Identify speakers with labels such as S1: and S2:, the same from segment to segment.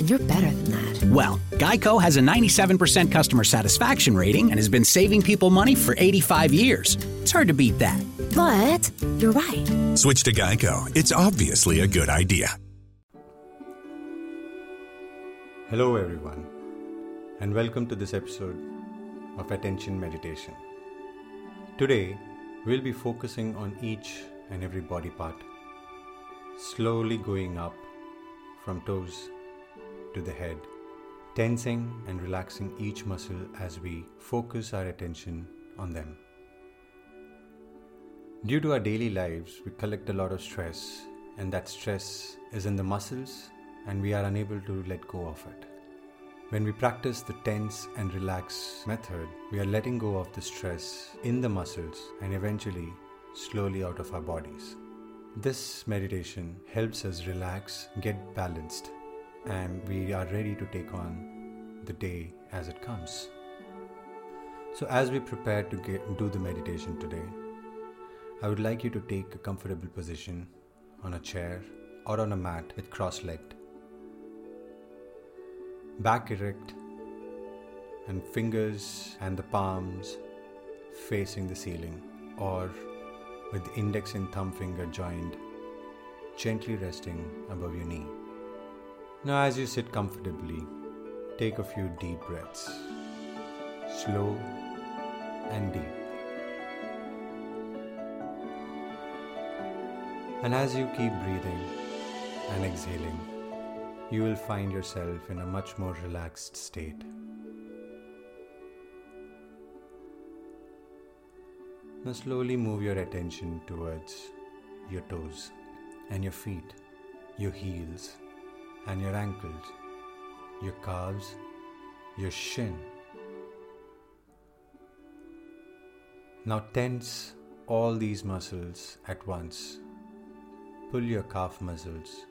S1: And you're better than that.
S2: Well, Geico has a 97% customer satisfaction rating and has been saving people money for 85 years. It's hard to beat that.
S1: But you're right.
S3: Switch to Geico. It's obviously a good idea.
S4: Hello, everyone, and welcome to this episode of Attention Meditation. Today, we'll be focusing on each and every body part, slowly going up from toes to the head, tensing and relaxing each muscle as we focus our attention on them. Due to our daily lives, we collect a lot of stress, and that stress is in the muscles, and we are unable to let go of it. When we practice the tense and relax method, we are letting go of the stress in the muscles and eventually slowly out of our bodies. This meditation helps us relax, get balanced, and we are ready to take on the day as it comes. So, as we prepare to get, do the meditation today, I would like you to take a comfortable position on a chair or on a mat with cross legged. Back erect and fingers and the palms facing the ceiling or with index and thumb finger joined, gently resting above your knee. Now, as you sit comfortably, take a few deep breaths, slow and deep. And as you keep breathing and exhaling, you will find yourself in a much more relaxed state. Now, slowly move your attention towards your toes and your feet, your heels and your ankles, your calves, your shin. Now, tense all these muscles at once. Pull your calf muscles,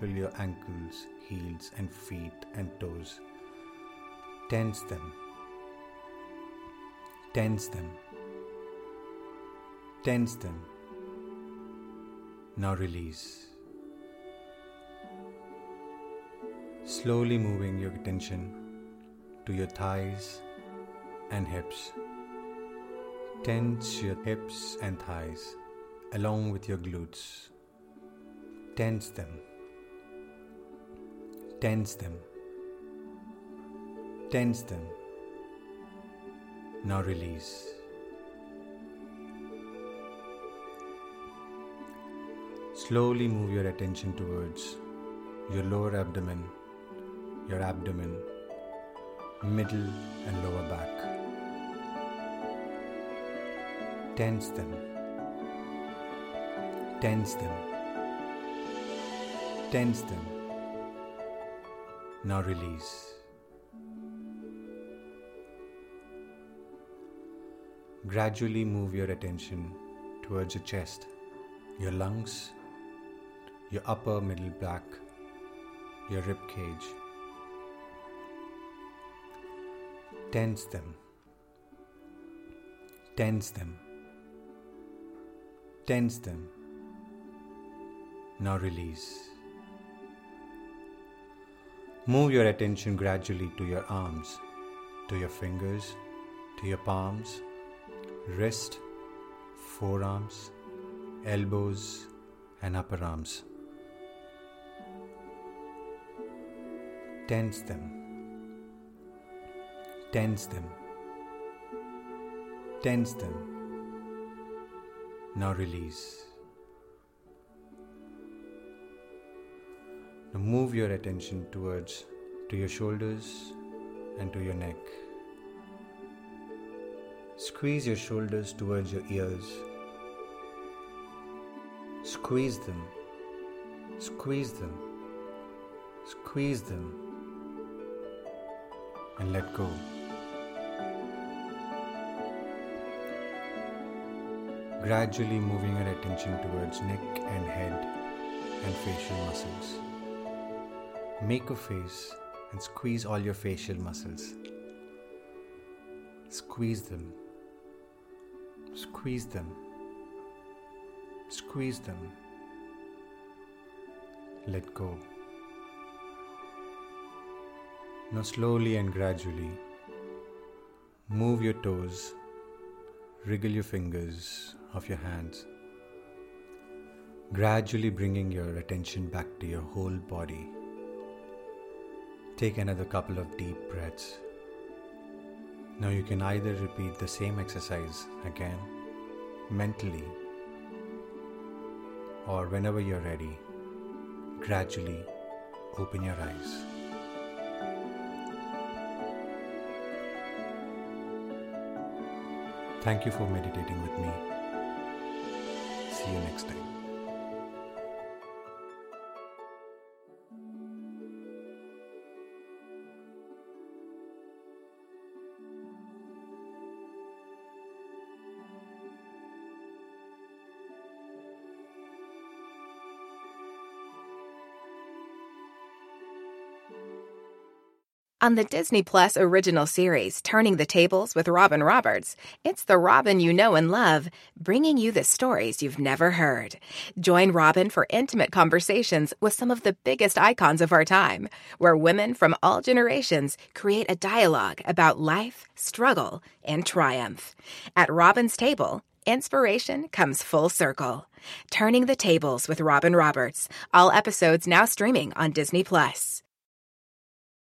S4: pull your ankles, heels, and feet and toes. Tense them. Tense them. Tense them. Now release. Slowly moving your attention to your thighs and hips. Tense your hips and thighs along with your glutes. Tense them. Tense them. Tense them. Now release. Slowly move your attention towards your lower abdomen, your abdomen, middle and lower back. Tense them. Tense them. Tense them. Now release. Gradually move your attention towards your chest, your lungs, your upper middle back, your rib cage. Tense them. Tense them. Tense them. Now release. Move your attention gradually to your arms, to your fingers, to your palms, wrist, forearms, elbows, and upper arms. Tense them. Tense them. Tense them. Now release. Now move your attention towards to your shoulders and to your neck. Squeeze your shoulders towards your ears. Squeeze them. Squeeze them. Squeeze them. And let go. Gradually moving your attention towards neck and head and facial muscles. Make a face and squeeze all your facial muscles. Squeeze them. Squeeze them. Squeeze them. Let go. Now, slowly and gradually, move your toes, wriggle your fingers of your hands, gradually bringing your attention back to your whole body. Take another couple of deep breaths. Now you can either repeat the same exercise again mentally or whenever you're ready, gradually open your eyes. Thank you for meditating with me. See you next time.
S5: On the Disney Plus original series, Turning the Tables with Robin Roberts, it's the Robin you know and love, bringing you the stories you've never heard. Join Robin for intimate conversations with some of the biggest icons of our time, where women from all generations create a dialogue about life, struggle, and triumph. At Robin's Table, inspiration comes full circle. Turning the Tables with Robin Roberts, all episodes now streaming on Disney Plus.